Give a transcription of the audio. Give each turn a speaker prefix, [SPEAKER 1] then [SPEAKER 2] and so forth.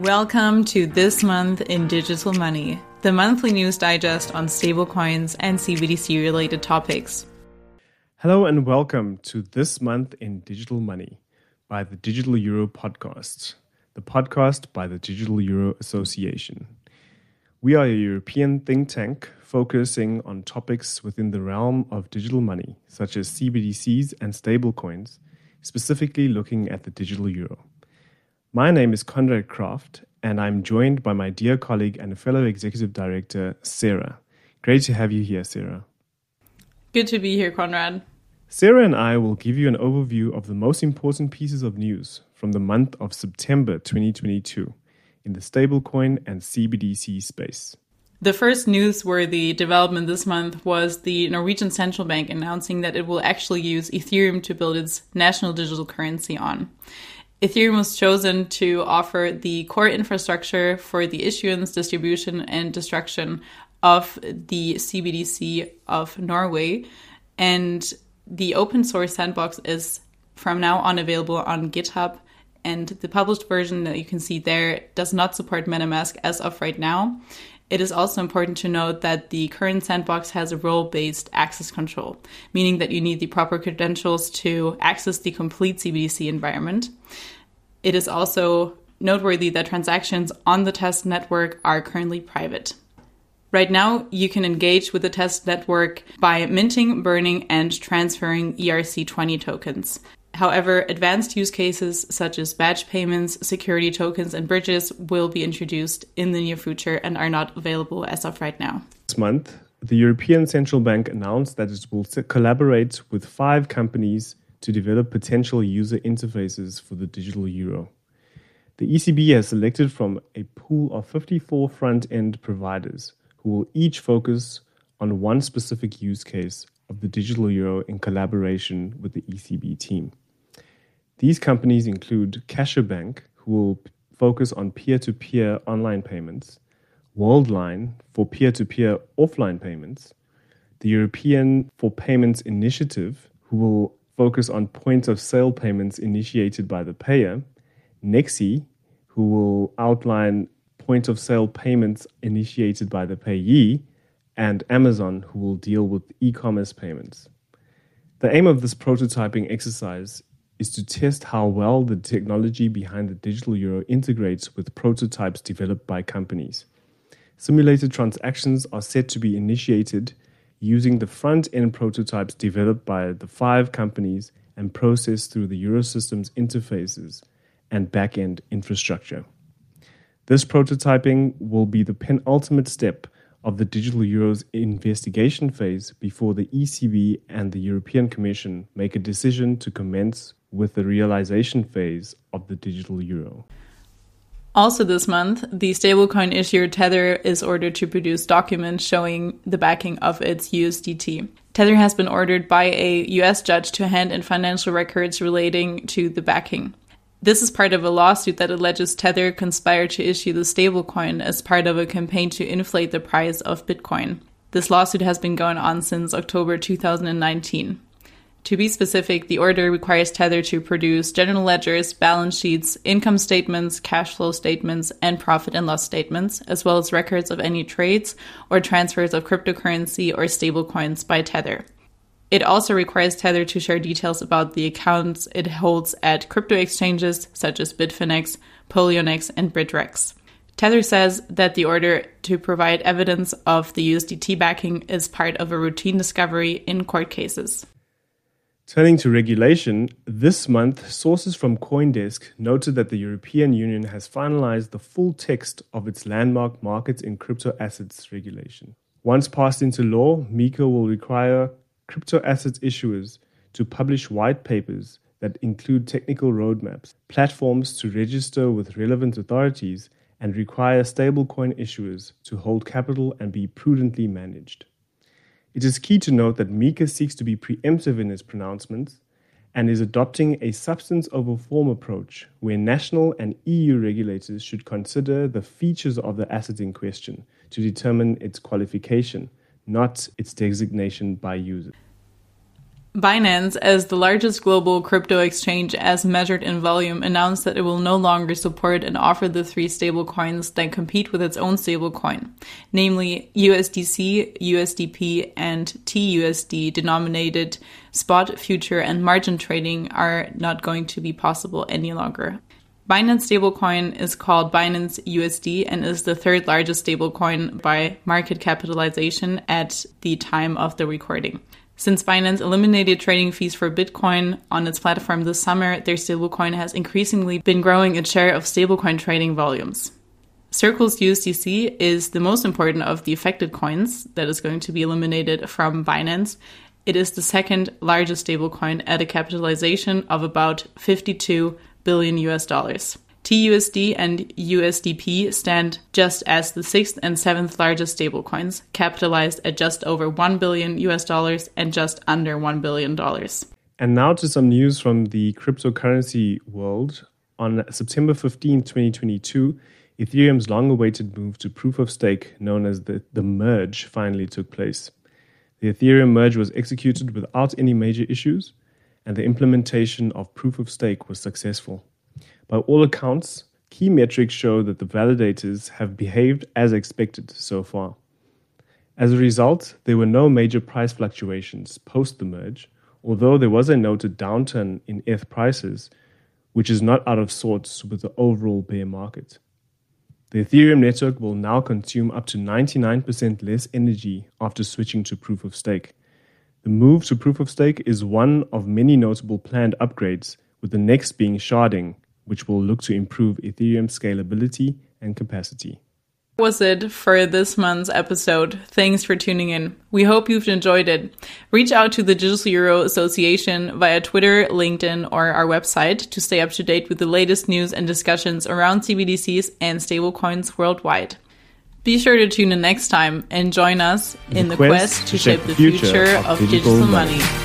[SPEAKER 1] Welcome to This Month in Digital Money, the monthly news digest on stablecoins and CBDC related topics.
[SPEAKER 2] Hello and welcome to This Month in Digital Money by the Digital Euro podcast, the podcast by the Digital Euro Association. We are a European think tank focusing on topics within the realm of digital money, such as CBDCs and stablecoins, specifically looking at the digital euro. My name is Conrad Kraft, and I'm joined by my dear colleague and fellow executive director, Sarah. Great to have you here, Sarah.
[SPEAKER 1] Good to be here, Conrad.
[SPEAKER 2] Sarah and I will give you an overview of the most important pieces of news from the month of September 2022 in the stablecoin and CBDC space.
[SPEAKER 1] The first newsworthy development this month was the Norwegian Central Bank announcing that it will actually use Ethereum to build its national digital currency on. Ethereum was chosen to offer the core infrastructure for the issuance, distribution, and destruction of the CBDC of Norway. And the open source sandbox is from now on available on GitHub. And the published version that you can see there does not support MetaMask as of right now. It is also important to note that the current sandbox has a role based access control, meaning that you need the proper credentials to access the complete CBDC environment. It is also noteworthy that transactions on the test network are currently private. Right now, you can engage with the test network by minting, burning, and transferring ERC20 tokens. However, advanced use cases such as badge payments, security tokens, and bridges will be introduced in the near future and are not available as of right now.
[SPEAKER 2] This month, the European Central Bank announced that it will collaborate with five companies to develop potential user interfaces for the digital euro. The ECB has selected from a pool of 54 front end providers who will each focus on one specific use case of the digital euro in collaboration with the ECB team. These companies include CaixaBank, who will focus on peer to peer online payments, Worldline for peer to peer offline payments, the European for Payments Initiative, who will focus on point of sale payments initiated by the payer, Nexi, who will outline point of sale payments initiated by the payee, and Amazon, who will deal with e commerce payments. The aim of this prototyping exercise is to test how well the technology behind the digital euro integrates with prototypes developed by companies. Simulated transactions are set to be initiated using the front end prototypes developed by the five companies and processed through the Eurosystem's interfaces and back end infrastructure. This prototyping will be the penultimate step of the Digital Euro's investigation phase before the ECB and the European Commission make a decision to commence with the realization phase of the Digital Euro.
[SPEAKER 1] Also, this month, the stablecoin issuer Tether is ordered to produce documents showing the backing of its USDT. Tether has been ordered by a US judge to hand in financial records relating to the backing. This is part of a lawsuit that alleges Tether conspired to issue the stablecoin as part of a campaign to inflate the price of Bitcoin. This lawsuit has been going on since October 2019. To be specific, the order requires Tether to produce general ledgers, balance sheets, income statements, cash flow statements, and profit and loss statements, as well as records of any trades or transfers of cryptocurrency or stablecoins by Tether. It also requires Tether to share details about the accounts it holds at crypto exchanges such as Bitfinex, Poloniex, and Bittrex. Tether says that the order to provide evidence of the USDT backing is part of a routine discovery in court cases.
[SPEAKER 2] Turning to regulation, this month, sources from Coindesk noted that the European Union has finalized the full text of its landmark markets in crypto assets regulation. Once passed into law, MiCA will require crypto assets issuers to publish white papers that include technical roadmaps, platforms to register with relevant authorities, and require stablecoin issuers to hold capital and be prudently managed. It is key to note that MiCA seeks to be preemptive in his pronouncements and is adopting a substance over form approach where national and EU regulators should consider the features of the asset in question to determine its qualification, not its designation by users.
[SPEAKER 1] Binance, as the largest global crypto exchange as measured in volume, announced that it will no longer support and offer the three stablecoins that compete with its own stablecoin, namely USDC, USDP, and TUSD denominated spot, future, and margin trading are not going to be possible any longer. Binance stablecoin is called Binance USD and is the third largest stablecoin by market capitalization at the time of the recording. Since Binance eliminated trading fees for Bitcoin on its platform this summer, their stablecoin has increasingly been growing its share of stablecoin trading volumes. Circle's USDC is the most important of the affected coins that is going to be eliminated from Binance. It is the second largest stablecoin at a capitalization of about 52 billion US dollars. TUSD and USDP stand just as the sixth and seventh largest stablecoins, capitalized at just over 1 billion US dollars and just under 1 billion dollars.
[SPEAKER 2] And now to some news from the cryptocurrency world. On September 15, 2022, Ethereum's long awaited move to proof of stake, known as the, the merge, finally took place. The Ethereum merge was executed without any major issues, and the implementation of proof of stake was successful. By all accounts, key metrics show that the validators have behaved as expected so far. As a result, there were no major price fluctuations post the merge, although there was a noted downturn in ETH prices, which is not out of sorts with the overall bear market. The Ethereum network will now consume up to 99% less energy after switching to proof of stake. The move to proof of stake is one of many notable planned upgrades, with the next being sharding, which will look to improve Ethereum scalability and capacity.
[SPEAKER 1] Was it for this month's episode? Thanks for tuning in. We hope you've enjoyed it. Reach out to the Digital Euro Association via Twitter, LinkedIn, or our website to stay up to date with the latest news and discussions around CBDCs and stablecoins worldwide. Be sure to tune in next time and join us in the, quest, quest, to shape the future, future of, digital, digital money. money.